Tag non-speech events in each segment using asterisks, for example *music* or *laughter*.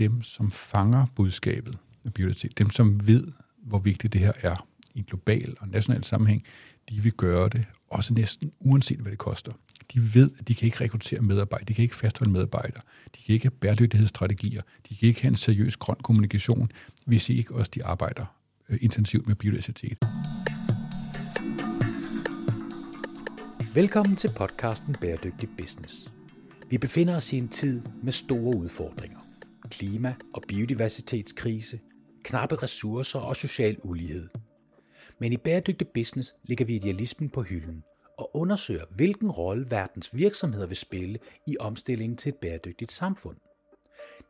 dem, som fanger budskabet af biodiversitet, dem, som ved, hvor vigtigt det her er i en global og national sammenhæng, de vil gøre det, også næsten uanset hvad det koster. De ved, at de kan ikke rekruttere medarbejdere, de kan ikke fastholde medarbejdere, de kan ikke have bæredygtighedsstrategier, de kan ikke have en seriøs grøn kommunikation, hvis ikke også de arbejder øh, intensivt med biodiversitet. Velkommen til podcasten Bæredygtig Business. Vi befinder os i en tid med store udfordringer. Klima- og biodiversitetskrise, knappe ressourcer og social ulighed. Men i Bæredygtig Business ligger vi idealismen på hylden og undersøger, hvilken rolle verdens virksomheder vil spille i omstillingen til et bæredygtigt samfund.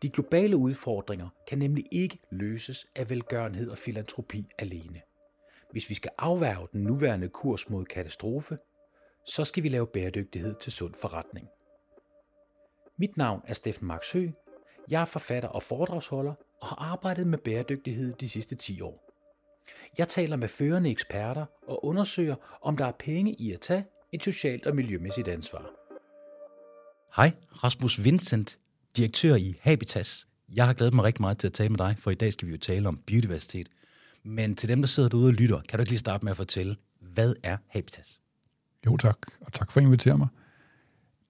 De globale udfordringer kan nemlig ikke løses af velgørenhed og filantropi alene. Hvis vi skal afværge den nuværende kurs mod katastrofe, så skal vi lave bæredygtighed til sund forretning. Mit navn er Steffen Marksø. Jeg er forfatter og foredragsholder og har arbejdet med bæredygtighed de sidste 10 år. Jeg taler med førende eksperter og undersøger, om der er penge i at tage et socialt og miljømæssigt ansvar. Hej, Rasmus Vincent, direktør i Habitas. Jeg har glædet mig rigtig meget til at tale med dig, for i dag skal vi jo tale om biodiversitet. Men til dem, der sidder derude og lytter, kan du ikke lige starte med at fortælle, hvad er Habitas? Jo tak, og tak for at invitere mig.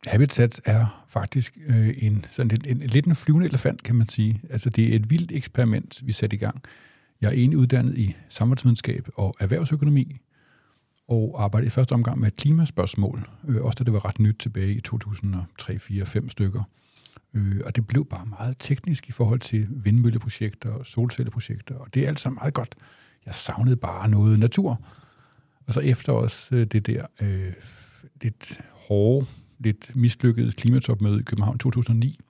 Habitats er faktisk øh, en, sådan en, en, en lidt en flyvende elefant, kan man sige. Altså det er et vildt eksperiment, vi satte i gang. Jeg er egentlig uddannet i samfundsvidenskab og erhvervsøkonomi, og arbejdede i første omgang med klimaspørgsmål, øh, også da det var ret nyt tilbage i 2003, 4, 5 stykker. Øh, og det blev bare meget teknisk i forhold til vindmølleprojekter og solcelleprojekter, og det er alt sammen meget godt. Jeg savnede bare noget natur. Og så efter os øh, det der øh, lidt hårde, lidt mislykkede klimatopmøde i København 2009,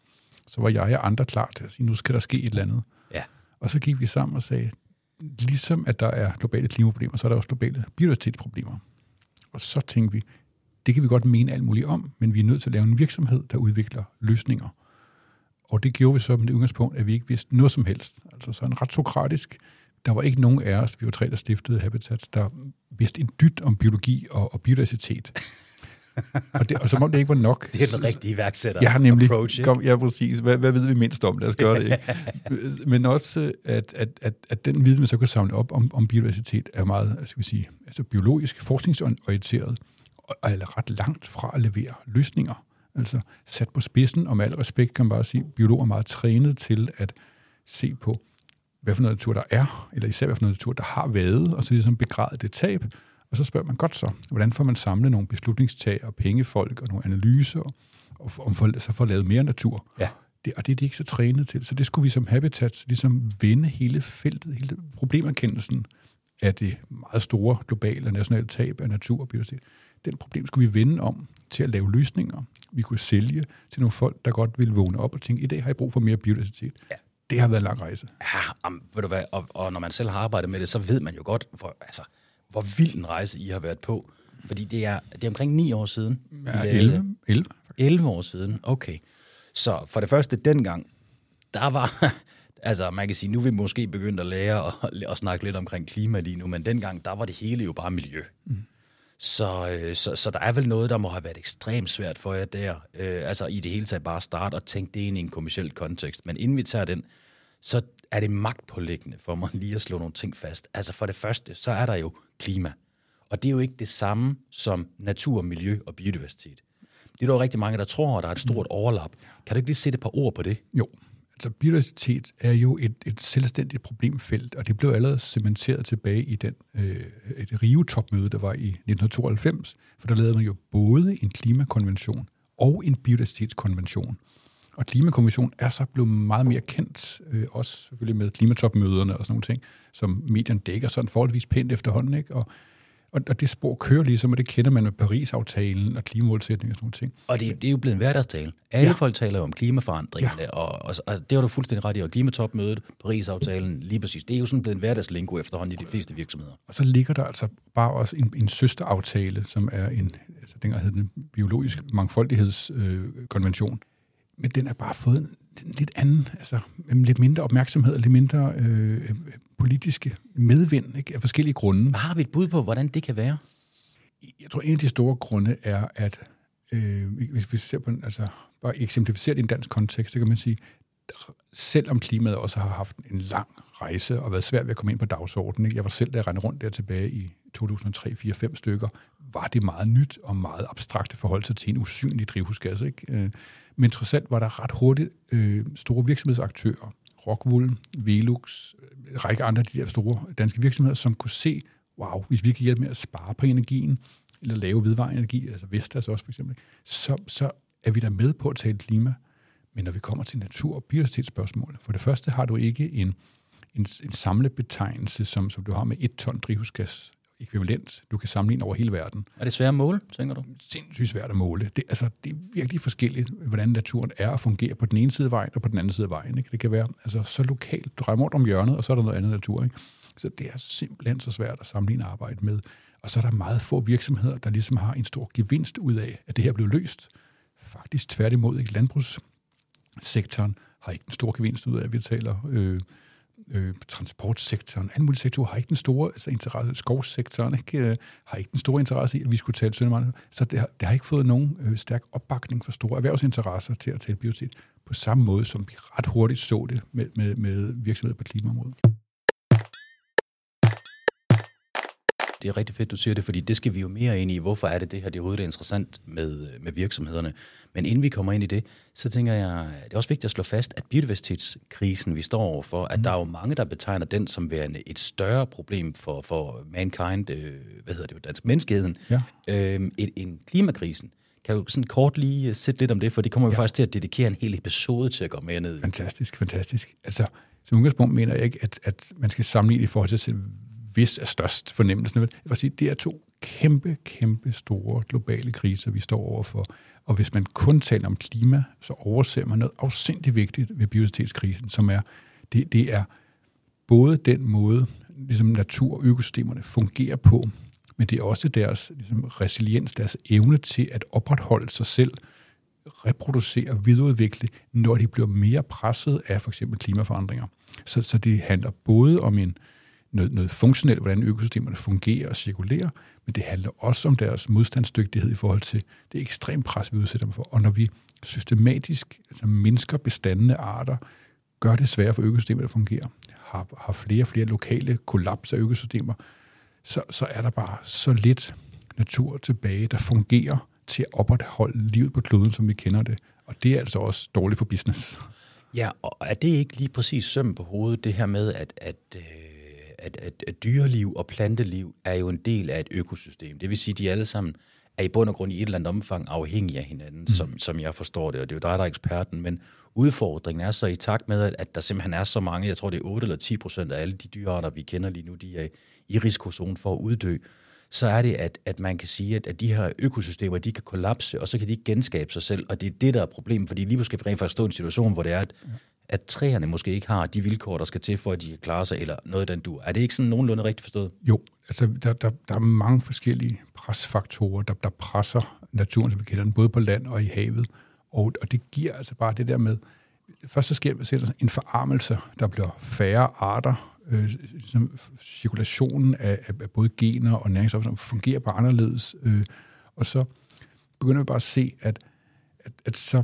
så var jeg og andre klar til at sige, nu skal der ske et eller andet. Ja. Og så gik vi sammen og sagde, ligesom at der er globale klimaproblemer, så er der også globale biodiversitetsproblemer. Og så tænkte vi, det kan vi godt mene alt muligt om, men vi er nødt til at lave en virksomhed, der udvikler løsninger. Og det gjorde vi så med det udgangspunkt, at vi ikke vidste noget som helst. Altså så en ret sokratisk. Der var ikke nogen af os, vi var tre, der stiftede Habitats, der vidste en dyt om biologi og, og biodiversitet. Og, det, og som om det ikke var nok. Det er den rigtige iværksætter Jeg har nemlig, approach. ikke? kom, ja, præcis. Hvad, hvad ved vi mindst om? Lad os gøre det. Ikke? *laughs* Men også, at, at, at, at den viden, man så kan samle op om, om biodiversitet, er meget, skal vi sige, altså biologisk, forskningsorienteret, og er ret langt fra at levere løsninger. Altså sat på spidsen, og med al respekt kan man bare sige, at biologer er meget trænet til at se på, hvad for noget natur der er, eller især hvad for noget natur der har været, og så ligesom begræde det tab. Og så spørger man godt så, hvordan får man samlet nogle beslutningstager, pengefolk og nogle analyser, og om for, så får lavet mere natur. Ja. Det, og det er de ikke så trænet til. Så det skulle vi som Habitats ligesom vende hele feltet, hele problemerkendelsen af det meget store globale og nationale tab af natur og biodiversitet. Den problem skulle vi vende om til at lave løsninger, vi kunne sælge til nogle folk, der godt ville vågne op og tænke, i dag har jeg brug for mere biodiversitet. Ja. Det har været en lang rejse. Ja, om, ved du hvad, og, og når man selv har arbejdet med det, så ved man jo godt, hvor, altså, hvor vild en rejse I har været på. Fordi det er, det er omkring 9 år siden. Ja, lavede- 11, 11. 11 år siden, okay. Så for det første, dengang, der var, *laughs* altså man kan sige, nu er vi måske begyndt at lære at, at snakke lidt omkring klima lige nu, men dengang, der var det hele jo bare miljø. Mm. Så, øh, så, så der er vel noget, der må have været ekstremt svært for jer der. Øh, altså i det hele taget bare starte og tænke det ind i en kommersiel kontekst. Men inden vi tager den, så er det magtpålæggende for mig lige at slå nogle ting fast. Altså for det første, så er der jo klima. Og det er jo ikke det samme som natur, miljø og biodiversitet. Det er der jo rigtig mange, der tror, at der er et stort overlap. Kan du ikke lige sætte et par ord på det? Jo, altså biodiversitet er jo et, et selvstændigt problemfelt, og det blev allerede cementeret tilbage i den øh, et Rio-topmøde, der var i 1992, for der lavede man jo både en klimakonvention og en biodiversitetskonvention. Og klimakonventionen er så blevet meget mere kendt, øh, også selvfølgelig med klimatopmøderne og sådan nogle ting, som medierne dækker sådan forholdsvis pænt efterhånden, ikke? Og, og, og det spor kører ligesom, og det kender man med Paris-aftalen og klimamålsætninger og sådan nogle ting. Og det, det er jo blevet en hverdagstale. Alle Ja. folk taler om klimaforandringerne, ja. og, og, og det har du fuldstændig ret i. Og klimatopmødet, Paris-aftalen, lige præcis. Det er jo sådan blevet en hverdagslingo efterhånden i de fleste virksomheder. Og så ligger der altså bare også en, en søsteraftale, som er en, altså dengang hed den biologisk mangfoldighedskonvention. Øh, konvention. Men den har bare fået en, en lidt anden, altså en lidt mindre opmærksomhed og lidt mindre øh, øh, politiske medvind ikke, af forskellige grunde. Har vi et bud på, hvordan det kan være? Jeg tror, en af de store grunde er, at øh, hvis vi ser på, den, altså bare eksemplificeret i en dansk kontekst, så kan man sige, selvom klimaet også har haft en lang rejse og været svært ved at komme ind på dagsordenen. Ikke? Jeg var selv, da jeg rendte rundt der tilbage i 2003, 4, 5 stykker, var det meget nyt og meget abstrakt forhold til en usynlig drivhusgas. Ikke? Men trods alt var der ret hurtigt øh, store virksomhedsaktører, Rockwool, Velux, en række andre af de der store danske virksomheder, som kunne se, wow, hvis vi kan hjælpe med at spare på energien, eller lave vedvarende energi, altså Vestas også for eksempel, så, så er vi der med på at tale klima. Men når vi kommer til natur- og biodiversitetsspørgsmål, for det første har du ikke en, en, en samlet betegnelse, som, som du har med et ton drivhusgas ekvivalent, du kan sammenligne over hele verden. Er det svært at måle, tænker du? Sindssygt svært at måle. Det, altså, det er virkelig forskelligt, hvordan naturen er og fungerer på den ene side af vejen og på den anden side af vejen. Ikke? Det kan være altså, så lokalt. Du rundt om hjørnet, og så er der noget andet natur. Ikke? Så det er simpelthen så svært at sammenligne arbejde med. Og så er der meget få virksomheder, der ligesom har en stor gevinst ud af, at det her blev løst. Faktisk tværtimod, ikke? Landbrugssektoren har ikke den store gevinst ud af, at vi taler øh, øh, transportsektoren, alle mulige sektorer har ikke den store altså interesse, skovsektoren ikke, øh, har ikke den store interesse i, at vi skulle tale Søndermarken. Så det har, det har ikke fået nogen øh, stærk opbakning for store erhvervsinteresser til at tale biodiversitet, på samme måde som vi ret hurtigt så det med, med, med virksomheder på klimaområdet. Det er rigtig fedt, du siger det, fordi det skal vi jo mere ind i. Hvorfor er det det her, det er overhovedet interessant med, med virksomhederne? Men inden vi kommer ind i det, så tænker jeg, det er også vigtigt at slå fast, at biodiversitetskrisen, vi står overfor, at mm. der er jo mange, der betegner den som værende et større problem for, for mankind, øh, hvad hedder det, dansk menneskeheden, ja. øh, end klimakrisen. Kan du sådan kort lige sætte lidt om det, for det kommer vi ja. faktisk til at dedikere en hel episode til at gå mere ned Fantastisk, fantastisk. Altså, som udgangspunkt mener jeg ikke, at, at man skal sammenligne i forhold til, hvis er størst fornemmelsen. Jeg vil sige, det er to kæmpe, kæmpe store globale kriser, vi står overfor. Og hvis man kun taler om klima, så overser man noget afsindig vigtigt ved biodiversitetskrisen, som er, det, det er både den måde, ligesom natur og økosystemerne fungerer på, men det er også deres ligesom, resiliens, deres evne til at opretholde sig selv, reproducere og videreudvikle, når de bliver mere presset af for eksempel klimaforandringer. Så, så det handler både om en, noget, noget funktionelt, hvordan økosystemerne fungerer og cirkulerer, men det handler også om deres modstandsdygtighed i forhold til det ekstrem pres, vi udsætter dem for. Og når vi systematisk altså mindsker bestandende arter, gør det sværere for økosystemet at fungere, har, har flere og flere lokale kollaps af økosystemer, så, så er der bare så lidt natur tilbage, der fungerer til at opretholde livet på kloden, som vi kender det. Og det er altså også dårligt for business. Ja, og er det ikke lige præcis søm på hovedet, det her med, at, at øh at, at, at dyreliv og planteliv er jo en del af et økosystem. Det vil sige, at de alle sammen er i bund og grund i et eller andet omfang afhængige af hinanden, mm. som, som jeg forstår det, og det er jo dig, der er eksperten, men udfordringen er så i takt med, at, at der simpelthen er så mange, jeg tror det er 8 eller 10 procent af alle de dyrearter, vi kender lige nu, de er i risikozonen for at uddø, så er det, at, at man kan sige, at, at de her økosystemer, de kan kollapse, og så kan de ikke genskabe sig selv, og det er det, der er problemet, fordi lige pludselig skal vi rent faktisk stå i en situation, hvor det er, at at træerne måske ikke har de vilkår, der skal til, for at de kan klare sig, eller noget den du. Er det ikke sådan nogenlunde rigtigt forstået? Jo, altså der, der, der er mange forskellige presfaktorer, der, der presser naturen, som vi kender den, både på land og i havet. Og, og det giver altså bare det der med, først så sker der en forarmelse, der bliver færre arter, øh, ligesom cirkulationen af, af, både gener og næringsstoffer, som fungerer bare anderledes. Øh, og så begynder vi bare at se, at, at, at så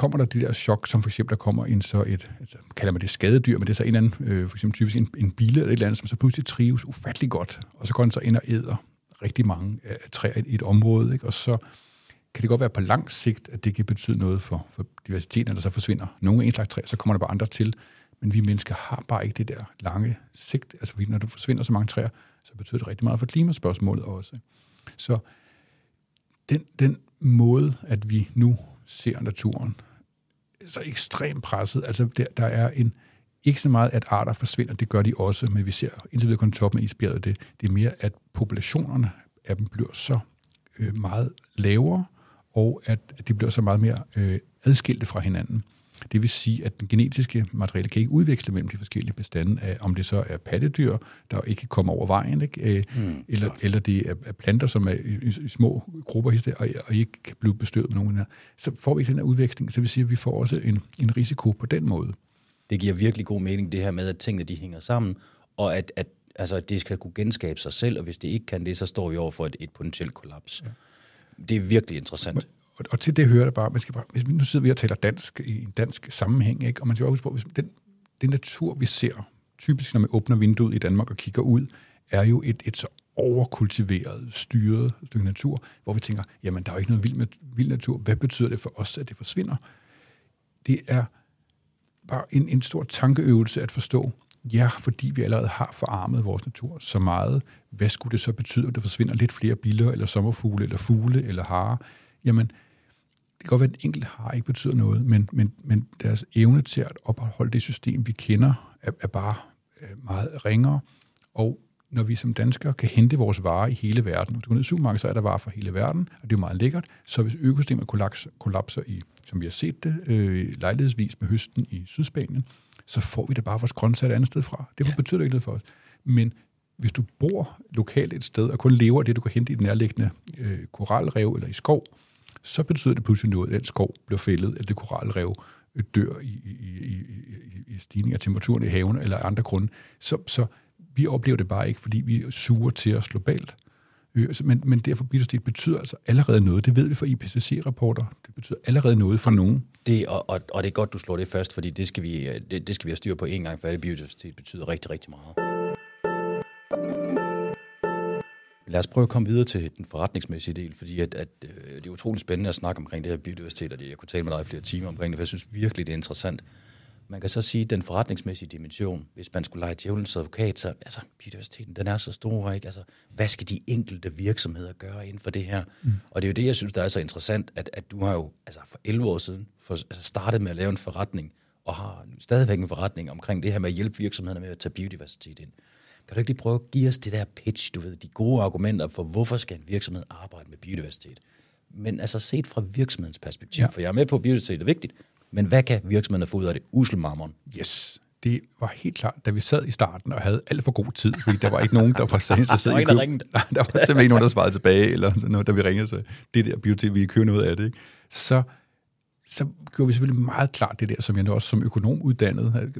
kommer der de der chok, som for eksempel der kommer en så et, altså, kalder man det skadedyr, men det er så en eller anden, øh, for eksempel typisk en, en bille eller et eller andet, som så pludselig trives ufattelig godt, og så går den så ind og æder rigtig mange af træer i et område, ikke? og så kan det godt være på lang sigt, at det kan betyde noget for, for diversiteten, eller så forsvinder nogle af en slags træer, så kommer der bare andre til, men vi mennesker har bare ikke det der lange sigt, altså når du forsvinder så mange træer, så betyder det rigtig meget for klimaspørgsmålet også. Så den, den måde, at vi nu ser naturen så ekstremt presset. Altså, der, der er en, ikke så meget, at arter forsvinder, det gør de også, men vi ser indtil videre kun toppen af isbjerget det. Det er mere, at populationerne af dem bliver så øh, meget lavere, og at, at de bliver så meget mere øh, adskilte fra hinanden. Det vil sige, at den genetiske materiale kan ikke udveksle mellem de forskellige bestande af, om det så er pattedyr, der ikke kommer over vejen, ikke? Øh, mm, eller, eller det er planter, som er i, i små grupper, og, og ikke kan blive bestøvet med nogen her. Så får vi den her udveksling, så vil sige, at vi får også en, en risiko på den måde. Det giver virkelig god mening, det her med, at tingene de hænger sammen, og at, at altså, det skal kunne genskabe sig selv, og hvis det ikke kan det, så står vi over for et, et potentielt kollaps. Ja. Det er virkelig interessant. Og, og til det hører det bare, man skal bare, hvis nu sidder vi og taler dansk i en dansk sammenhæng, ikke? og man skal bare huske på, hvis den, den natur, vi ser, typisk når man åbner vinduet i Danmark og kigger ud, er jo et, et så overkultiveret, styret stykke natur, hvor vi tænker, jamen der er jo ikke noget vild, vild natur. Hvad betyder det for os, at det forsvinder? Det er bare en, en stor tankeøvelse at forstå, ja, fordi vi allerede har forarmet vores natur så meget, hvad skulle det så betyde, at der forsvinder lidt flere biller, eller sommerfugle, eller fugle, eller hare? Jamen, kan godt være, at en enkelt har ikke betyder noget, men, men, men deres evne til at opretholde det system, vi kender, er, er bare øh, meget ringere. Og når vi som danskere kan hente vores varer i hele verden, hvis du går ned i supermarkedet, så er der varer fra hele verden, og det er jo meget lækkert. Så hvis økosystemet kollapser, kollapser i, som vi har set det, øh, lejlighedsvis med høsten i Sydspanien, så får vi da bare vores grøntsager et andet sted fra. Det ja. betyder ikke noget for os. Men hvis du bor lokalt et sted, og kun lever af det, du kan hente i den nærliggende øh, koralrev eller i skov, så betyder det pludselig noget, at den skov bliver fældet, eller det koralrev dør i, i, i, i, i stigning af temperaturen i haven eller andre grunde. Så, så vi oplever det bare ikke, fordi vi suger til os globalt. Øh, men, men derfor biodiversitet betyder altså allerede noget. Det ved vi fra IPCC-rapporter. Det betyder allerede noget for nogen. Det, og, og, og det er godt, du slår det først, fordi det skal vi, øh, det, det skal vi have styr på en gang, for alle biodiversitet betyder rigtig, rigtig meget. Lad os prøve at komme videre til den forretningsmæssige del, fordi at, at, øh, det er utroligt spændende at snakke omkring det her biodiversitet, og det, jeg kunne tale med dig i flere timer omkring det, for jeg synes virkelig, det er interessant. Man kan så sige, at den forretningsmæssige dimension, hvis man skulle lege djævelens advokat, så altså, biodiversiteten, den er så stor, ikke? Altså, hvad skal de enkelte virksomheder gøre inden for det her? Mm. Og det er jo det, jeg synes, der er så interessant, at, at du har jo altså for 11 år siden for, altså startet med at lave en forretning, og har stadigvæk en forretning omkring det her med at hjælpe virksomhederne med at tage biodiversitet ind. Kan du ikke lige prøve at give os det der pitch, du ved, de gode argumenter for, hvorfor skal en virksomhed arbejde med biodiversitet? Men altså set fra virksomhedens perspektiv, ja. for jeg er med på, at biodiversitet er vigtigt, men hvad kan virksomheden få ud af det? Uselmarmeren. Yes. Det var helt klart, da vi sad i starten og havde alt for god tid, fordi der var ikke nogen, der var interesseret *laughs* i køb. Der, der var simpelthen ikke nogen, der svarede tilbage, eller noget, da vi ringede, så det der biodiversitet, vi købe noget af det. Ikke? Så så gjorde vi selvfølgelig meget klart det der, som jeg også som økonom uddannet.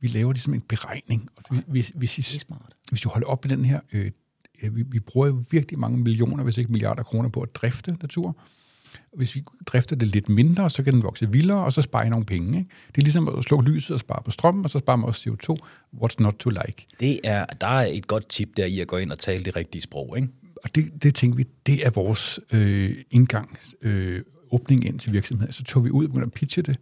Vi laver ligesom en beregning. Og hvis, hvis, I, hvis du holder op med den her, øh, vi, vi bruger virkelig mange millioner, hvis ikke milliarder kroner på at drifte natur. Hvis vi drifter det lidt mindre, så kan den vokse vildere, og så sparer nogle penge. Ikke? Det er ligesom at slukke lyset og spare på strømmen, og så sparer man også CO2. What's not to like? Det er, der er et godt tip der i at gå ind og tale det rigtige sprog. Ikke? Og det, det tænker vi, det er vores øh, indgang øh, åbning ind til virksomheden. Så tog vi ud og begyndte at pitche det.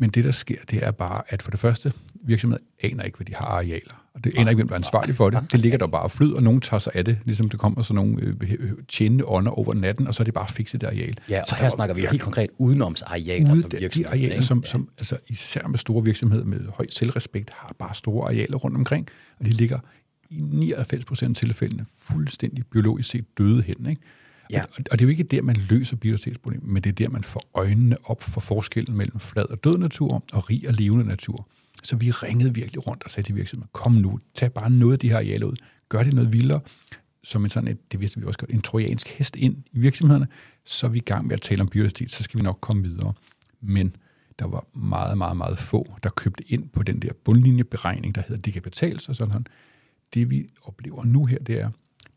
Men det, der sker, det er bare, at for det første, virksomheden aner ikke, hvad de har arealer. Og det aner ikke, hvem der er ansvarlig for det. Det ligger der bare og flyder, og nogen tager sig af det, ligesom det kommer sådan nogle øh, øh tjenende ånder over natten, og så er det bare fikset det areal. Ja, og så her snakker vi helt konkret udenomsarealer ude, på virksomheden. De arealer, som, som altså, især med store virksomheder med høj selvrespekt, har bare store arealer rundt omkring, og de ligger i 99 procent af tilfældene fuldstændig biologisk set døde hen. Ikke? Ja. Og, og det er jo ikke der, man løser biodiversitetsproblemet, men det er der, man får øjnene op for forskellen mellem flad og død natur og rig og levende natur. Så vi ringede virkelig rundt og sagde til virksomheden, kom nu, tag bare noget af de her arealer ud, gør det noget vildere, som en sådan, et, det vidste vi også godt, en trojansk hest ind i virksomhederne, så er vi i gang med at tale om biodiversitet, så skal vi nok komme videre. Men der var meget, meget, meget få, der købte ind på den der bundlinjeberegning, der hedder, det kan betales og sådan. Det vi oplever nu her, det er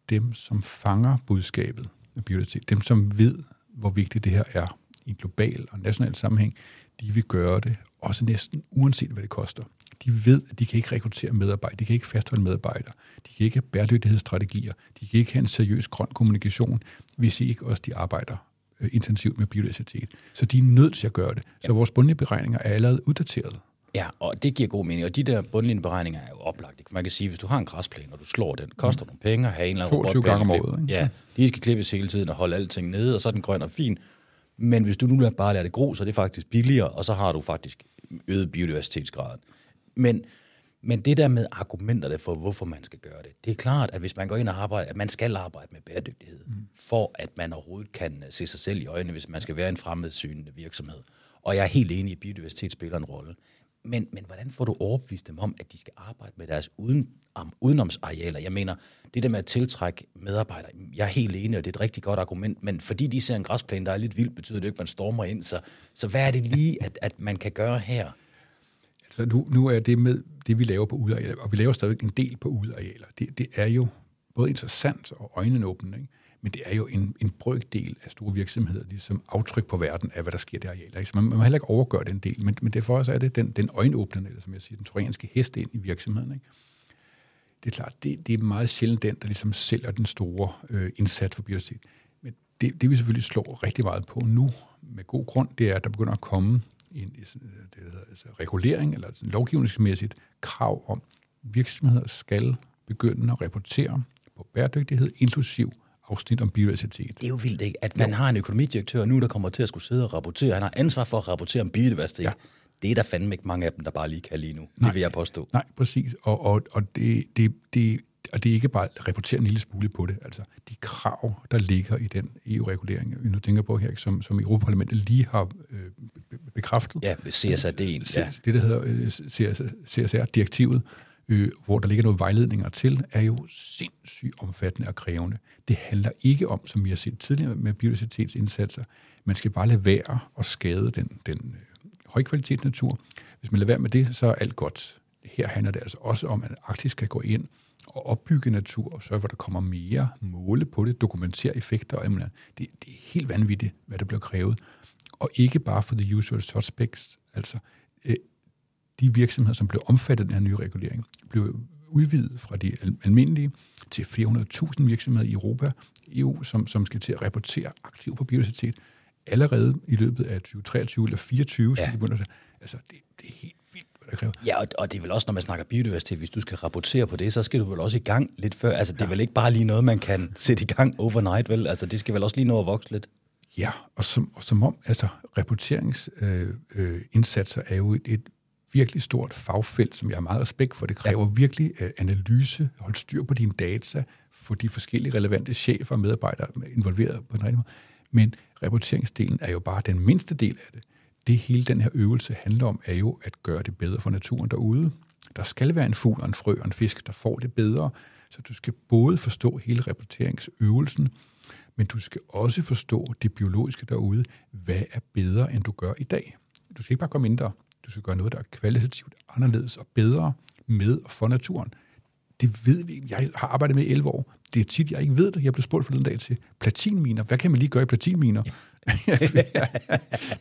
dem, som fanger budskabet, biodiversitet, dem som ved, hvor vigtigt det her er i en global og national sammenhæng, de vil gøre det, også næsten uanset hvad det koster. De ved, at de kan ikke rekruttere medarbejdere, de kan ikke fastholde medarbejdere, de kan ikke have bæredygtighedsstrategier, de kan ikke have en seriøs grøn kommunikation, hvis ikke også de arbejder øh, intensivt med biodiversitet. Så de er nødt til at gøre det. Så vores bundberegninger er allerede uddateret. Ja, og det giver god mening. Og de der bundlinjeberegninger er jo oplagt. Man kan sige, hvis du har en græsplæne, og du slår den, koster mm. nogle penge at have en eller anden 22 gange om året. Ja, de skal klippes hele tiden og holde alting nede, og så er den grøn og fin. Men hvis du nu bare lader det gro, så er det faktisk billigere, og så har du faktisk øget biodiversitetsgraden. Men, men det der med argumenterne for, hvorfor man skal gøre det, det er klart, at hvis man går ind og arbejder, at man skal arbejde med bæredygtighed, mm. for at man overhovedet kan se sig selv i øjnene, hvis man skal være en fremmedsynende virksomhed. Og jeg er helt enig i, at biodiversitet spiller en rolle. Men, men hvordan får du overbevist dem om, at de skal arbejde med deres uden, um, udenomsarealer? Jeg mener, det der med at tiltrække medarbejdere, jeg er helt enig, og det er et rigtig godt argument, men fordi de ser en græsplæne, der er lidt vild, betyder det ikke, at man stormer ind. Så, så hvad er det lige, at, at man kan gøre her? Altså nu, nu er det med det, vi laver på udearealer, og vi laver stadig en del på udearealer, det, det er jo både interessant og øjnenåbende, ikke? Men det er jo en, en brøkdel af store virksomheder, ligesom aftryk på verden af, hvad der sker der arealer. Ikke? Så man, man må heller ikke overgøre den del, men, men derfor også er det den, den øjenåbnende, eller som jeg siger, den trojanske hest ind i virksomheden. Ikke? Det er klart, det, det er meget sjældent den, der ligesom sælger den store øh, indsats for biodiversitet. Men det, det vi selvfølgelig slår rigtig meget på nu, med god grund, det er, at der begynder at komme en øh, det hedder, altså regulering, eller sådan lovgivningsmæssigt krav om, virksomheder skal begynde at rapportere på bæredygtighed, inklusiv afsnit om biodiversitet. Det er jo vildt, ikke? At man jo. har en økonomidirektør nu, der kommer til at skulle sidde og rapportere. Han har ansvar for at rapportere om biodiversitet. Ja. Det er der fandme ikke mange af dem, der bare lige kan lige nu. Nej, det vil jeg påstå. Nej, præcis. Og, og, og det, det, det, og det er ikke bare at rapportere en lille smule på det. Altså, de krav, der ligger i den EU-regulering, vi nu tænker på her, som, som Europaparlamentet lige har øh, bekræftet. Ja, CSR-del. Ja. Det, der hedder øh, CSR-direktivet, øh, hvor der ligger nogle vejledninger til, er jo sindssygt omfattende og krævende. Det handler ikke om, som vi har set tidligere med biodiversitetsindsatser, man skal bare lade være at skade den, den øh, højkvalitetsnatur. Hvis man lader være med det, så er alt godt. Her handler det altså også om, at Arktis skal gå ind og opbygge natur, og sørge for, at der kommer mere måle på det, dokumentere effekter og det, det er helt vanvittigt, hvad der bliver krævet. Og ikke bare for the usual suspects, altså øh, de virksomheder, som blev omfattet af den her nye regulering, blev udvidet fra de almindelige til 400.000 virksomheder i Europa, EU, som, som skal til at rapportere aktivt på biodiversitet allerede i løbet af 2023 eller 2024. Ja. Så altså, det, det er helt vildt, hvad der kræver. Ja, og, og det er vel også, når man snakker biodiversitet, hvis du skal rapportere på det, så skal du vel også i gang lidt før. Altså, det er ja. vel ikke bare lige noget, man kan sætte i gang overnight, vel? Altså, det skal vel også lige nå at vokse lidt. Ja, og som, og som om, altså, rapporteringsindsatser øh, øh, er jo et, et virkelig stort fagfelt, som jeg har meget respekt for. Det kræver ja. virkelig uh, analyse, hold styr på dine data, få de forskellige relevante chefer og medarbejdere involveret på en rigtig måde. Men rapporteringsdelen er jo bare den mindste del af det. Det hele den her øvelse handler om, er jo at gøre det bedre for naturen derude. Der skal være en fugl og en frø og en fisk, der får det bedre. Så du skal både forstå hele rapporteringsøvelsen, men du skal også forstå det biologiske derude. Hvad er bedre, end du gør i dag? Du skal ikke bare gøre mindre. Du skal gøre noget, der er kvalitativt anderledes og bedre med og for naturen. Det ved vi. Jeg har arbejdet med i 11 år. Det er tit, jeg ikke ved det. Jeg blev spurgt forleden dag til platinminer. Hvad kan man lige gøre i platinminer? Ja. *laughs*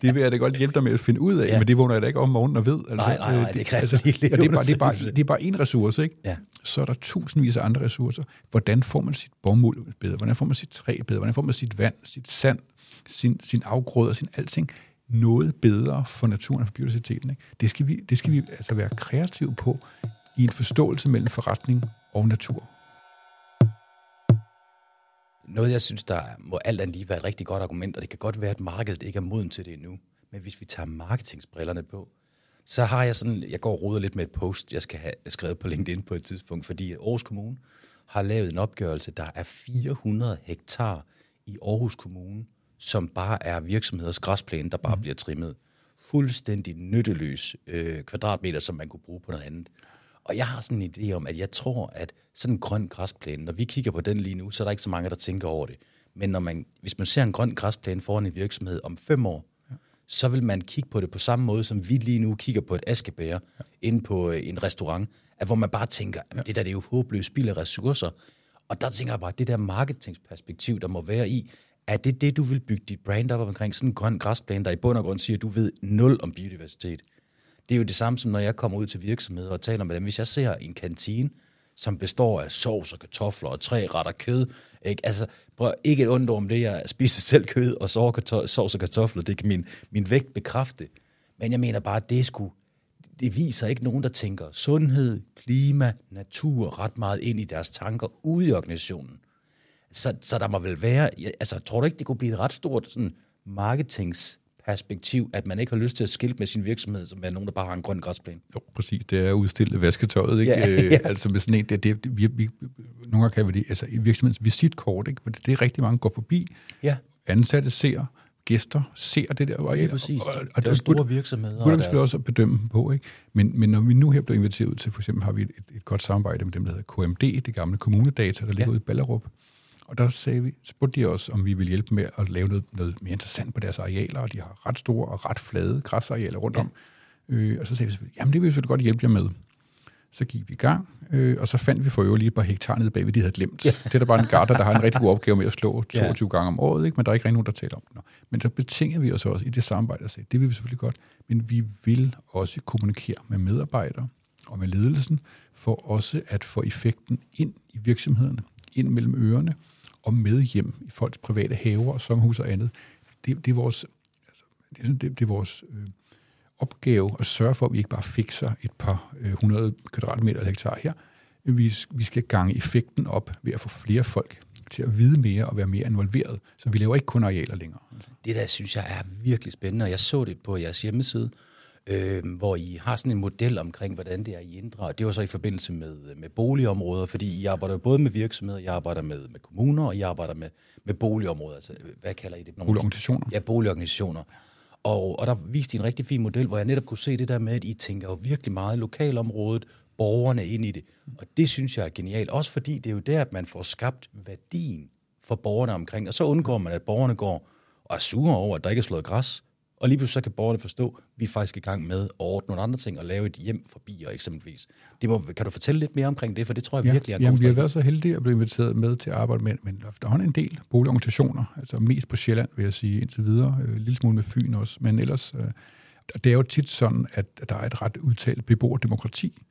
det vil jeg da godt hjælpe dig med at finde ud af, ja. men det vågner jeg da ikke om morgenen og ved. Altså, nej, nej, nej, det kræver altså, lige det, er bare, det, er bare, det er bare en ressource, ikke? Ja. Så er der tusindvis af andre ressourcer. Hvordan får man sit bomuld bedre? Hvordan får man sit træ bedre? Hvordan får man sit vand, sit sand, sin, sin afgrøder, sin alting? Noget bedre for naturen og for biodiversiteten. Ikke? Det, skal vi, det skal vi altså være kreative på i en forståelse mellem forretning og natur. Noget, jeg synes, der må alt andet lige være et rigtig godt argument, og det kan godt være, at markedet ikke er moden til det endnu. Men hvis vi tager marketingsbrillerne på, så har jeg sådan, jeg går og roder lidt med et post, jeg skal have skrevet på LinkedIn på et tidspunkt, fordi Aarhus Kommune har lavet en opgørelse, der er 400 hektar i Aarhus Kommune, som bare er virksomheders græsplæne, der bare mm. bliver trimmet. Fuldstændig nytteløs øh, kvadratmeter, som man kunne bruge på noget andet. Og jeg har sådan en idé om, at jeg tror, at sådan en grøn græsplæne, når vi kigger på den lige nu, så er der ikke så mange, der tænker over det. Men når man, hvis man ser en grøn græsplæne foran en virksomhed om fem år, ja. så vil man kigge på det på samme måde, som vi lige nu kigger på et askebær ja. inde på øh, en restaurant, at hvor man bare tænker, at det der det er jo håbløst spild af ressourcer. Og der tænker jeg bare, at det der marketingsperspektiv, der må være i, er det det, du vil bygge dit brand op omkring? Sådan en grøn græsplæne, der i bund og grund siger, at du ved nul om biodiversitet. Det er jo det samme som, når jeg kommer ud til virksomheder og taler med dem. Hvis jeg ser en kantine, som består af sovs og kartofler og tre retter kød. Ikke? Altså, prøv, ikke et ondt om det, jeg spiser selv kød og sovs og kartofler, det kan min, min vægt bekræfte. Men jeg mener bare, at det skulle, det viser ikke nogen, der tænker sundhed, klima, natur ret meget ind i deres tanker ude i organisationen. Så, så der må vel være, altså tror du ikke, det kunne blive et ret stort sådan, marketingsperspektiv, at man ikke har lyst til at skilte med sin virksomhed, som er nogen, der bare har en grøn græsplæne? Jo, præcis. Det er udstillet vasketøjet, ikke? Ja, *laughs* ja. altså med sådan en, det, det, vi, vi, nogle gange kan vi det, altså virksomhedens visitkort, ikke? For det, det er rigtig mange, går forbi. Ja. Ansatte ser, gæster ser det der. Og, ja, præcis. Og, og, og det er store virksomheder. Det skal vi også bedømme dem på. Ikke? Men, men når vi nu her bliver inviteret ud til, for eksempel har vi et, et godt samarbejde med dem, der hedder KMD, det gamle kommunedata, der ligger ja. ude i Ballerup. Og der sagde vi, spurgte de os, om vi ville hjælpe med at lave noget, noget mere interessant på deres arealer, og de har ret store og ret flade græsarealer rundt ja. om. Øh, og så sagde vi selvfølgelig, jamen det vil vi selvfølgelig godt hjælpe jer med. Så gik vi i gang, øh, og så fandt vi for øvrigt lige et par hektar nede bagved, de havde glemt. Ja. Det er der bare en garter, der har en rigtig god opgave med at slå 22 *laughs* ja. gange om året, ikke? men der er ikke rigtig nogen, der taler om det. Men så betingede vi os også i det samarbejde og sagde, det vil vi selvfølgelig godt, men vi vil også kommunikere med medarbejdere og med ledelsen, for også at få effekten ind i virksomhederne, ind mellem ørerne, og med hjem i folks private haver og sommerhus og andet. Det, det er vores, altså, det, det, det er vores øh, opgave at sørge for, at vi ikke bare fikser et par øh, 100 kvadratmeter eller hektar her. Vi, vi skal gange effekten op ved at få flere folk til at vide mere og være mere involveret. Så vi laver ikke kun arealer længere. Det der synes jeg er virkelig spændende, og jeg så det på jeres hjemmeside, øh, hvor I har sådan en model omkring, hvordan det er, I inddrager. Det var så i forbindelse med, med boligområder, fordi I arbejder både med virksomheder, I arbejder med, med kommuner, og I arbejder med, med boligområder. Altså, hvad kalder I det? Boligorganisationer. Ja, boligorganisationer. Og, og der viste I en rigtig fin model, hvor jeg netop kunne se det der med, at I tænker jo virkelig meget lokalområdet, borgerne ind i det. Og det synes jeg er genialt, også fordi det er jo der, at man får skabt værdien for borgerne omkring, og så undgår man, at borgerne går og er sure over, at der ikke er slået græs, og lige pludselig så kan borgerne forstå, at vi er faktisk i gang med at ordne nogle andre ting og lave et hjem for bier eksempelvis. Det må, kan du fortælle lidt mere omkring det, for det tror jeg ja, virkelig er jamen, vi har været så heldige at blive inviteret med til at arbejde med, men der er en del boligorganisationer, altså mest på Sjælland, vil jeg sige, indtil videre, øh, en lille smule med Fyn også, men ellers, øh, det er jo tit sådan, at der er et ret udtalt beboerdemokrati,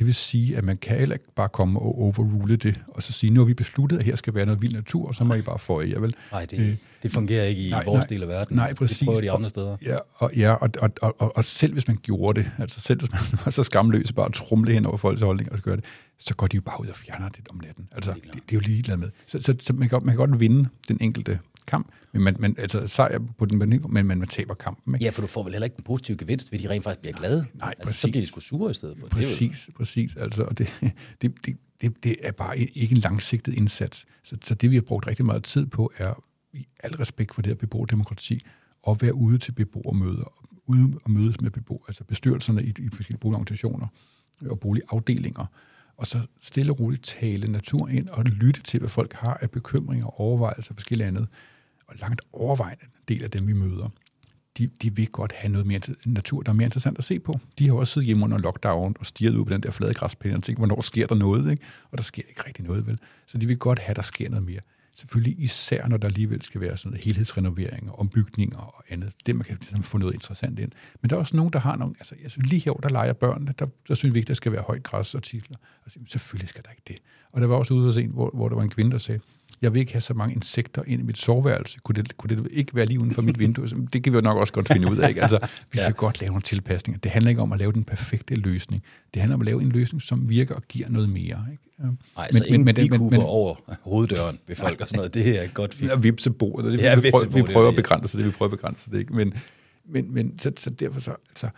det vil sige, at man kan heller ikke bare komme og overrule det, og så sige, nu har vi besluttet, at her skal være noget vild natur, og så må I bare få jer, vel? Nej, det, øh, det fungerer ikke i nej, vores nej, del af verden. Nej, præcis. Det prøver de andre steder. Ja, og, ja, og, og, og, og, og selv hvis man gjorde det, altså selv hvis man var så skamløs bare at trumle hen over folks holdninger og så gøre det, så går de jo bare ud og fjerner det om natten. Altså, det, det, det er jo ligeglad med. Så, så, så man, kan, man kan godt vinde den enkelte kamp, men man, man, altså sejr på den, men man, man taber kampen. Ikke? Ja, for du får vel heller ikke den positive gevinst, ved de rent faktisk bliver glade. Nej, altså, præcis. Så bliver de sgu sure i stedet for. Præcis, det præcis. Altså, og det, *laughs* det, det, det, det er bare ikke en langsigtet indsats. Så, så det, vi har brugt rigtig meget tid på, er i al respekt for det her beboerdemokrati, at være ude til beboermøder, ude og mødes med beboer, altså bestyrelserne i, i forskellige boligorganisationer og boligafdelinger, og så stille og roligt tale naturen ind og lytte til, hvad folk har af bekymringer, overvejelser og forskellige andet og langt overvejende del af dem, vi møder, de, de vil godt have noget mere natur, der er mere interessant at se på. De har også siddet hjemme under lockdown og stirret ud på den der flade græsplæne og tænkt, hvornår sker der noget? Ikke? Og der sker ikke rigtig noget, vel? Så de vil godt have, at der sker noget mere. Selvfølgelig især, når der alligevel skal være sådan noget og ombygninger og andet. Det, man kan ligesom få noget interessant ind. Men der er også nogen, der har nogle... Altså, jeg synes, lige her, der leger børnene, der, der synes vi ikke, der skal være højt græs og titler. Og selvfølgelig skal der ikke det. Og der var også ude hos en, hvor, hvor der var en kvinde, der sagde, jeg vil ikke have så mange insekter ind i mit soveværelse. Kunne det, kunne det ikke være lige uden for mit vindue? Det kan vi jo nok også godt finde ud af. Ikke? Altså, vi ja. kan godt lave nogle tilpasninger. Det handler ikke om at lave den perfekte løsning. Det handler om at lave en løsning, som virker og giver noget mere. Ikke? Nej, men, så ingen men, men, men, over hoveddøren ved folk og sådan noget. Det er godt fint. Ja, vipsebordet. Det, ja, vi, prøver, vi prøver at begrænse det. Vi prøver at begrænse det. Ikke? Men, men, men så, så derfor så... Altså,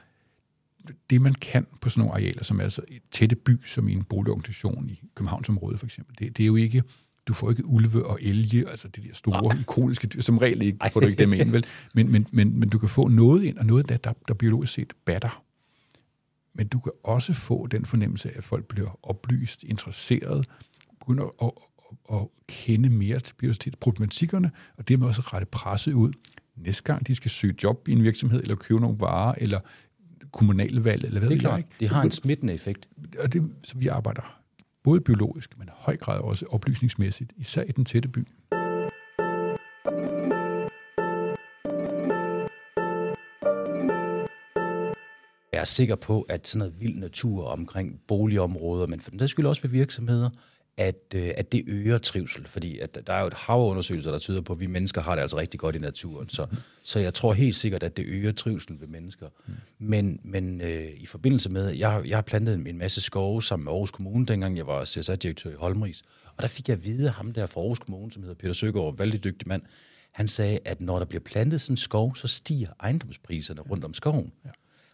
det, man kan på sådan nogle arealer, som er så et tætte by, som i en boligorganisation i Københavnsområdet for eksempel, det, det er jo ikke du får ikke ulve og elge, altså de der store, Nej. ikoniske dyr, som regel ikke får du ikke dem ind, vel? Men, men, men, men du kan få noget ind, og noget der, der, der biologisk set batter. Men du kan også få den fornemmelse af, at folk bliver oplyst, interesseret, begynder at, at, at kende mere til biodiversitetsproblematikkerne, og det med også rette presset ud. Næste gang de skal søge job i en virksomhed, eller købe nogle varer, eller kommunale valg, eller hvad det er klart. Det har en smittende effekt. Og det, så vi arbejder både biologisk, men i høj grad også oplysningsmæssigt, især i den tætte by. Jeg er sikker på, at sådan noget vild natur omkring boligområder, men for den der skyld også ved virksomheder, at, øh, at det øger trivsel, fordi at der er jo et hav af undersøgelser, der tyder på, at vi mennesker har det altså rigtig godt i naturen. Så, så jeg tror helt sikkert, at det øger trivsel ved mennesker. Men, men øh, i forbindelse med, jeg, jeg har plantet en masse skove sammen med Aarhus Kommune, dengang jeg var CSR-direktør i Holmris, og der fik jeg at vide ham der fra Aarhus Kommune, som hedder Peter Søgaard, vældig dygtig mand, han sagde, at når der bliver plantet sådan en skov, så stiger ejendomspriserne rundt om skoven. Ja.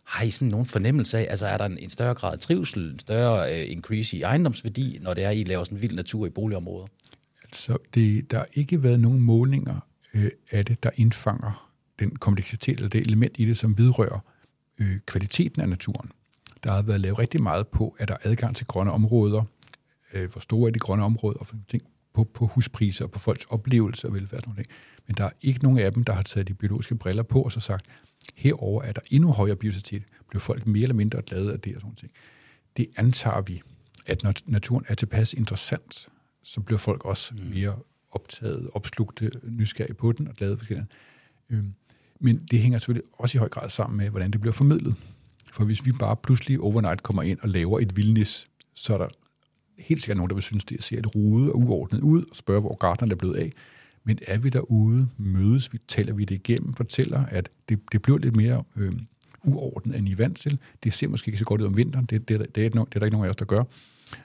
Har I sådan nogen fornemmelse af, altså er der en, en større grad af trivsel, en større øh, increase i ejendomsværdi, når det er, I laver sådan vild natur i boligområder? Altså, det, der har ikke været nogen målinger øh, af det, der indfanger den kompleksitet eller det element i det, som vidrører øh, kvaliteten af naturen. Der har været lavet rigtig meget på, at der er adgang til grønne områder, øh, hvor store er de grønne områder, og ting på, på huspriser og på folks oplevelse og velfærd. Men der er ikke nogen af dem, der har taget de biologiske briller på og så sagt, herover er der endnu højere biodiversitet, bliver folk mere eller mindre glade af det og sådan ting. det antager vi, at når naturen er tilpas interessant, så bliver folk også mm. mere optaget, opslugte, nysgerrige på den og glade for forskellige. Øhm, men det hænger selvfølgelig også i høj grad sammen med, hvordan det bliver formidlet. For hvis vi bare pludselig overnight kommer ind og laver et vildnis, så er der helt sikkert nogen, der vil synes, det ser lidt rude og uordnet ud, og spørge, hvor gardnerne er blevet af. Men er vi derude, mødes vi, taler vi det igennem, fortæller, at det, det bliver lidt mere øh, uordnet, end I er vant til. Det ser måske ikke så godt ud om vinteren, det, det, det, det, er, det er der ikke nogen af os, der gør.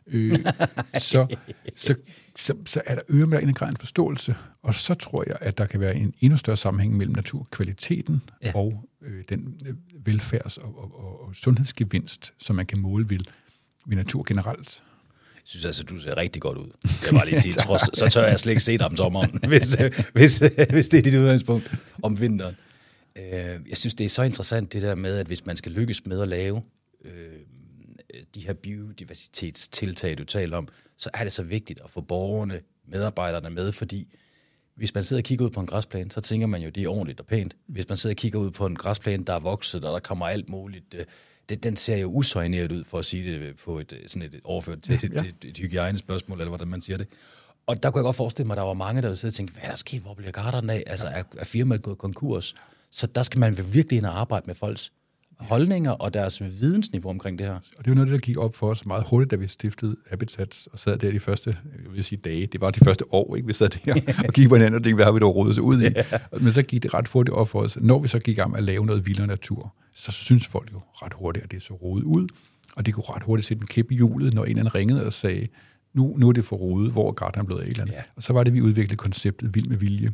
Øh, *laughs* så, så, så, så er der øremærket grad en forståelse, og så tror jeg, at der kan være en endnu større sammenhæng mellem naturkvaliteten ja. og øh, den øh, velfærds- og, og, og, og sundhedsgevinst, som man kan måle ved, ved natur generelt. Synes altså, du ser rigtig godt ud. Jeg var lige *laughs* sige, trods, så tør jeg slet ikke se dig om sommeren, *laughs* hvis, hvis, hvis det er dit udgangspunkt om vinteren. Øh, jeg synes, det er så interessant det der med, at hvis man skal lykkes med at lave øh, de her biodiversitetstiltag, du taler om, så er det så vigtigt at få borgerne, medarbejderne med, fordi hvis man sidder og kigger ud på en græsplæne, så tænker man jo, det er ordentligt og pænt. Hvis man sidder og kigger ud på en græsplæne, der er vokset, og der kommer alt muligt, det, den ser jo usøjneret ud, for at sige det på et, sådan et overført til ja, ja. et, et, hygiejnespørgsmål, eller hvordan man siger det. Og der kunne jeg godt forestille mig, at der var mange, der ville sidde og tænke, hvad er der sket, hvor bliver garderne af? Altså, er, er firmaet gået konkurs? Så der skal man virkelig ind og arbejde med folks holdninger og deres vidensniveau omkring det her. Og det var noget, der gik op for os meget hurtigt, da vi stiftede Habitats og sad der de første, jeg vil sige dage, det var de første år, ikke? vi sad der *laughs* og gik på hinanden og tænkte, hvad har vi dog rådet sig ud i? Ja. Men så gik det ret hurtigt op for os. Når vi så gik i gang med at lave noget vildere natur, så synes folk jo ret hurtigt, at det så rodet ud, og det kunne ret hurtigt sætte en kæp i hjulet, når en anden ringede og sagde, nu, nu er det for rodet, hvor er gardneren blevet af eller andet. Ja. Og så var det, vi udviklede konceptet Vild med Vilje,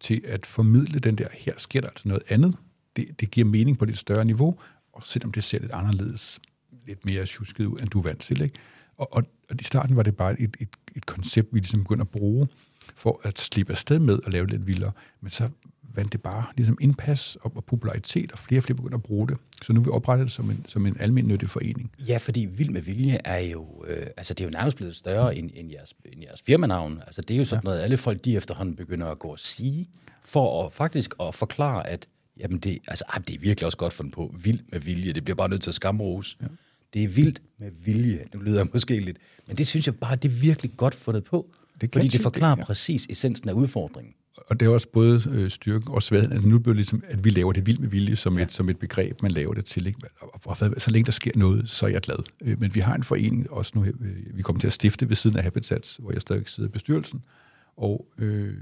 til at formidle den der, her sker der altså noget andet, det, det giver mening på et større niveau, og selvom det ser lidt anderledes, lidt mere tjusket ud, end du er vant til. Ikke? Og, og, og i starten var det bare et, et, et koncept, vi ligesom begyndte at bruge, for at slippe afsted med at lave lidt vildere. Men så vandt det bare ligesom indpas og, og popularitet, og flere og flere begyndte at bruge det. Så nu er vi oprettet det som en, som en almindelig forening. Ja, fordi Vild med Vilje er jo, øh, altså det er jo nærmest blevet større end, end, jeres, end jeres firmanavn. Altså det er jo sådan ja. noget, alle folk de efterhånden begynder at gå og sige, for at faktisk at forklare, at Jamen, det, altså, ej, det er virkelig også godt fundet på. Vild med vilje. Det bliver bare nødt til at skamrose. Ja. Det er vildt med vilje. Nu lyder jeg måske lidt. Men det synes jeg bare, det er virkelig godt fundet på. Det fordi det forklarer det, ja. præcis essensen af udfordringen. Og det er også både øh, styrken og svagheden. Altså, nu bliver ligesom, at vi laver det vildt med vilje som, ja. et, som et begreb, man laver det til. Ikke? Og, så længe der sker noget, så er jeg glad. Øh, men vi har en forening også nu, øh, vi kommer til at stifte ved siden af Habitats, hvor jeg stadig sidder i bestyrelsen. Og øh,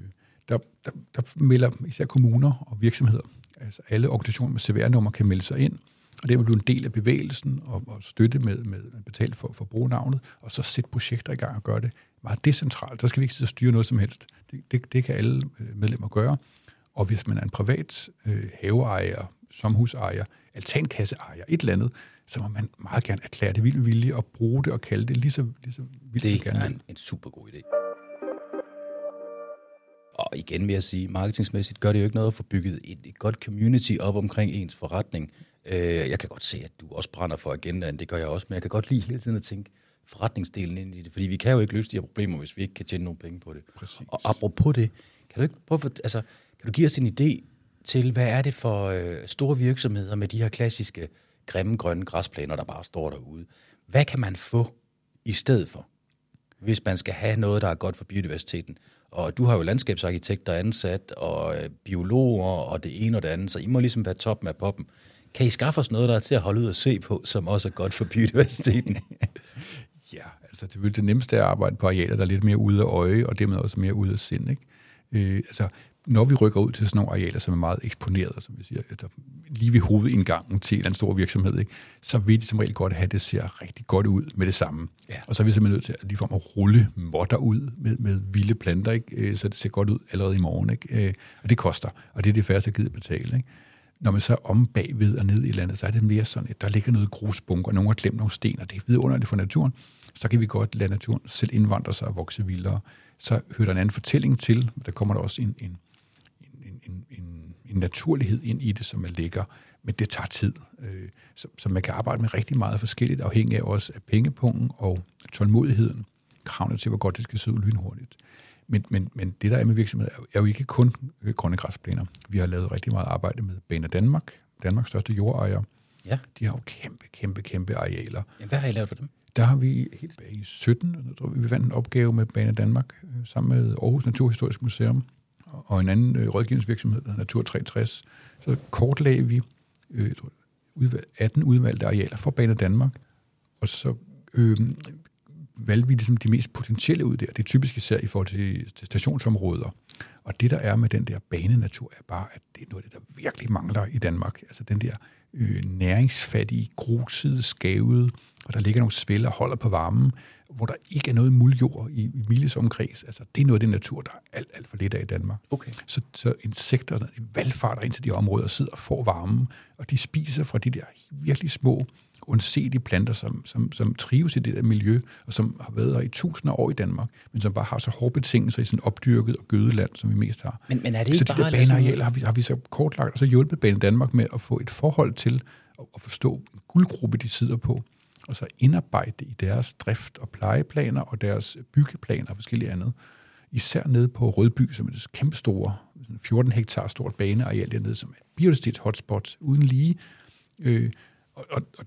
der, der, der melder især kommuner og virksomheder altså alle organisationer med CVR-nummer kan melde sig ind, og det vil blive en del af bevægelsen og, og støtte med, med at betale for, for brugnavnet, og så sætte projekter i gang og gøre det meget decentralt. Der skal vi ikke sidde og styre noget som helst. Det, det, det kan alle øh, medlemmer gøre. Og hvis man er en privat øh, haveejer, somhusejer, altankasseejer, et eller andet, så må man meget gerne erklære det vildt vilje og bruge det og kalde det lige så, lige så vildt det gerne. Det er en, en super god idé. Og igen vil jeg sige, marketingsmæssigt gør det jo ikke noget at få bygget et, et godt community op omkring ens forretning. Øh, jeg kan godt se, at du også brænder for agendaen, det gør jeg også, men jeg kan godt lide hele tiden at tænke forretningsdelen ind i det, fordi vi kan jo ikke løse de her problemer, hvis vi ikke kan tjene nogle penge på det. Præcis. Og apropos det, kan du ikke prøve for, altså, kan du give os en idé til, hvad er det for øh, store virksomheder med de her klassiske grimme grønne græsplæner, der bare står derude? Hvad kan man få i stedet for, hvis man skal have noget, der er godt for biodiversiteten? Og du har jo landskabsarkitekter ansat, og øh, biologer, og det ene og det andet, så I må ligesom være top med poppen. Kan I skaffe os noget, der er til at holde ud og se på, som også er godt for biodiversiteten? *laughs* ja, altså det er det nemmeste at arbejde på arealer, der er lidt mere ude af øje, og dermed også mere ude af sind. Ikke? Øh, altså, når vi rykker ud til sådan nogle arealer, som er meget eksponeret, som vi siger, altså lige ved hovedindgangen til en stor virksomhed, ikke, så vil de som regel godt have, at det ser rigtig godt ud med det samme. Ja. Og så er vi simpelthen nødt til at, lige at rulle modder ud med, med vilde planter, ikke, øh, så det ser godt ud allerede i morgen. Ikke? Øh, og det koster, og det er det færreste, der gider betale. Ikke? Når man så om bagved og ned i landet, så er det mere sådan, at der ligger noget grusbunker, og nogen har glemt nogle sten, og det er vidunderligt for naturen. Så kan vi godt lade naturen selv indvandre sig og vokse vildere. Så hører der en anden fortælling til, der kommer der også en, en en, en, en naturlighed ind i det, som man lægger, men det tager tid. Øh, så, så man kan arbejde med rigtig meget forskelligt, afhængig af også af pengepungen og tålmodigheden, kravene til, hvor godt det skal se ud lynhurtigt. Men, men, men det, der er med virksomheder, er jo ikke kun grønne græsplæner. Vi har lavet rigtig meget arbejde med Baner Danmark, Danmarks største jordejer, Ja. De har jo kæmpe, kæmpe, kæmpe arealer. Ja, hvad har I lavet for dem? Der har vi helt i 17, jeg tror, vi vandt en opgave med Bane Danmark øh, sammen med Aarhus Naturhistorisk Museum og en anden øh, rådgivningsvirksomhed, der Natur 63. Så kortlagde vi øh, jeg tror, udvalg, 18 udvalgte arealer for Bane Danmark, og så øh, valgte vi ligesom de mest potentielle ud der. Det er typisk især i forhold til, til stationsområder. Og det, der er med den der banenatur, er bare, at det er noget af det, der virkelig mangler i Danmark. Altså den der øh, næringsfattige, grusede, skævede, og der ligger nogle svælder og holder på varmen, hvor der ikke er noget muljord i, i miles omkreds. Altså, det er noget af det natur, der er alt, alt for lidt af i Danmark. Okay. Så, så insekter, de valgfarter ind til de områder sidder og får varmen, og de spiser fra de der virkelig små, undselige planter, som, som, som trives i det der miljø, og som har været her i tusinder af år i Danmark, men som bare har så hårde betingelser i sådan opdyrket og gødet land, som vi mest har. Men, men er det så ikke de der banearealer har vi, har vi så kortlagt, og så hjulpet Bane Danmark med at få et forhold til at, forstå guldgruppe, de sidder på, og så indarbejde det i deres drift- og plejeplaner og deres byggeplaner og forskellige andet. Især nede på Rødby, som er det kæmpe store, 14 hektar stort baneareal dernede, som er et biodiversitetshotspot uden lige. Øh, og, og, og,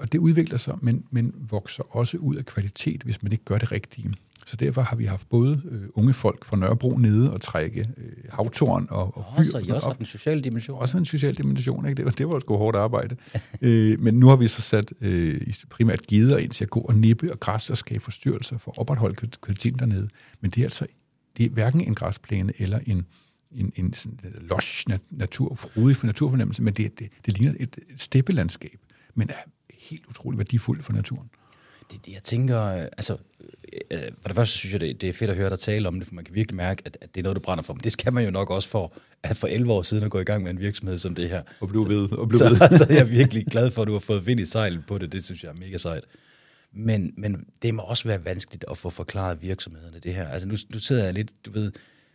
og det udvikler sig, men, men vokser også ud af kvalitet, hvis man ikke gør det rigtige. Så derfor har vi haft både øh, unge folk fra Nørrebro nede og trække øh, havtorn og, og fyr. så I også har den sociale dimension. Også en social dimension, ikke? Det var, det var sgu hårdt arbejde. *laughs* øh, men nu har vi så sat øh, primært gider ind til at gå og nippe og græsse og skabe forstyrrelser for at opretholde kval- kvaliteten dernede. Men det er altså det er hverken en græsplæne eller en, en, en sådan lush nat, natur, frodig for naturfornemmelse, men det, det, det ligner et, et steppelandskab, men er helt utroligt værdifuldt for naturen. Det, det, jeg tænker, øh, altså, øh, for det første synes jeg, det, det er fedt at høre dig tale om det, for man kan virkelig mærke, at, at det er noget, du brænder for. Men det skal man jo nok også for, at for 11 år siden at gå i gang med en virksomhed som det her. Og blive ved, og blive Så, ved. *laughs* så er jeg virkelig glad for, at du har fået vind i sejlet på det. Det synes jeg er mega sejt. Men, men det må også være vanskeligt at få forklaret virksomhederne det her. Altså nu, nu sidder jeg lidt, du ved,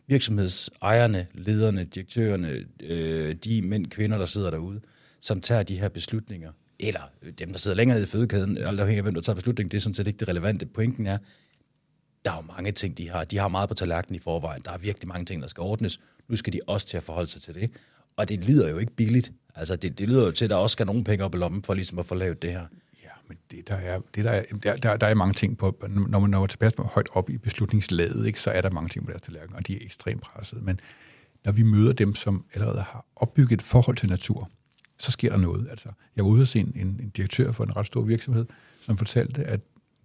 virksomhedsejerne, lederne, direktørerne, øh, de mænd, kvinder, der sidder derude, som tager de her beslutninger, eller øh, dem, der sidder længere nede i fødekæden, øh, alt afhængig af, hvem der tager beslutningen, det er sådan set ikke det relevante. Pointen er, der er jo mange ting, de har. De har meget på tallerkenen i forvejen. Der er virkelig mange ting, der skal ordnes. Nu skal de også til at forholde sig til det. Og det lyder jo ikke billigt. Altså, det, det lyder jo til, at der også skal nogle penge op i lommen for ligesom at få lavet det her. Ja, men det der er, det der er, der, der, der er mange ting på, når man når tilbage højt op i beslutningslaget, ikke, så er der mange ting på deres tallerken, og de er ekstremt presset. Men når vi møder dem, som allerede har opbygget et forhold til natur, så sker der noget. Altså, jeg var ude og se en, en, direktør for en ret stor virksomhed, som fortalte, at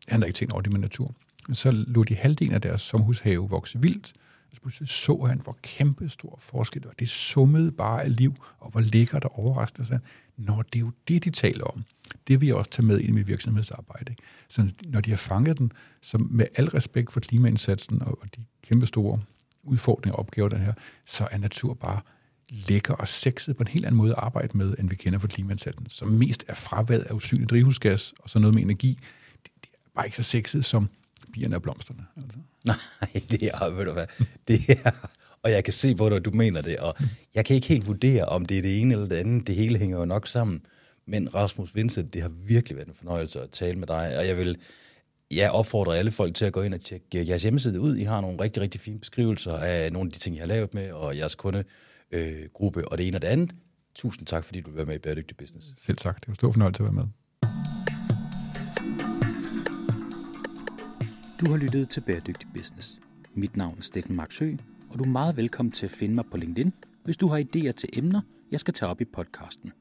han havde ikke tænkt over det med natur. Så lå de halvdelen af deres sommerhushave vokse vildt, så pludselig så han, hvor kæmpe stor forskel det var. Det summede bare af liv, og hvor lækkert og overraskende. Så, Når det er jo det, de taler om. Det vil jeg også tage med ind i mit virksomhedsarbejde. Ikke? Så når de har fanget den, så med al respekt for klimaindsatsen og, og de kæmpe store udfordringer og opgaver, den her, så er natur bare lækker og sexet på en helt anden måde at arbejde med, end vi kender for klimaindsatsen, som mest er fraværet af usynlig drivhusgas og så noget med energi. Det, det er bare ikke så sexet som bierne og blomsterne. Altså. *laughs* Nej, det er, ved du hvad, det er, og jeg kan se på dig, du mener det, og jeg kan ikke helt vurdere, om det er det ene eller det andet. Det hele hænger jo nok sammen. Men Rasmus Vincent, det har virkelig været en fornøjelse at tale med dig, og jeg vil jeg opfordrer alle folk til at gå ind og tjekke jeres hjemmeside ud. I har nogle rigtig, rigtig fine beskrivelser af nogle af de ting, I har lavet med, og jeres kundegruppe, og det ene og det andet. Tusind tak, fordi du vil være med i Bæredygtig Business. Selv tak. Det var en stor fornøjelse at være med. Du har lyttet til Bæredygtig Business. Mit navn er Steffen Marksø, og du er meget velkommen til at finde mig på LinkedIn, hvis du har idéer til emner, jeg skal tage op i podcasten.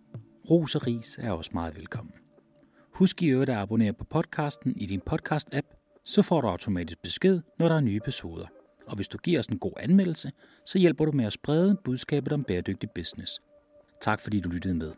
Ros og ris er også meget velkommen. Husk i øvrigt at abonnere på podcasten i din podcast-app, så får du automatisk besked, når der er nye episoder. Og hvis du giver os en god anmeldelse, så hjælper du med at sprede budskabet om bæredygtig business. Tak fordi du lyttede med.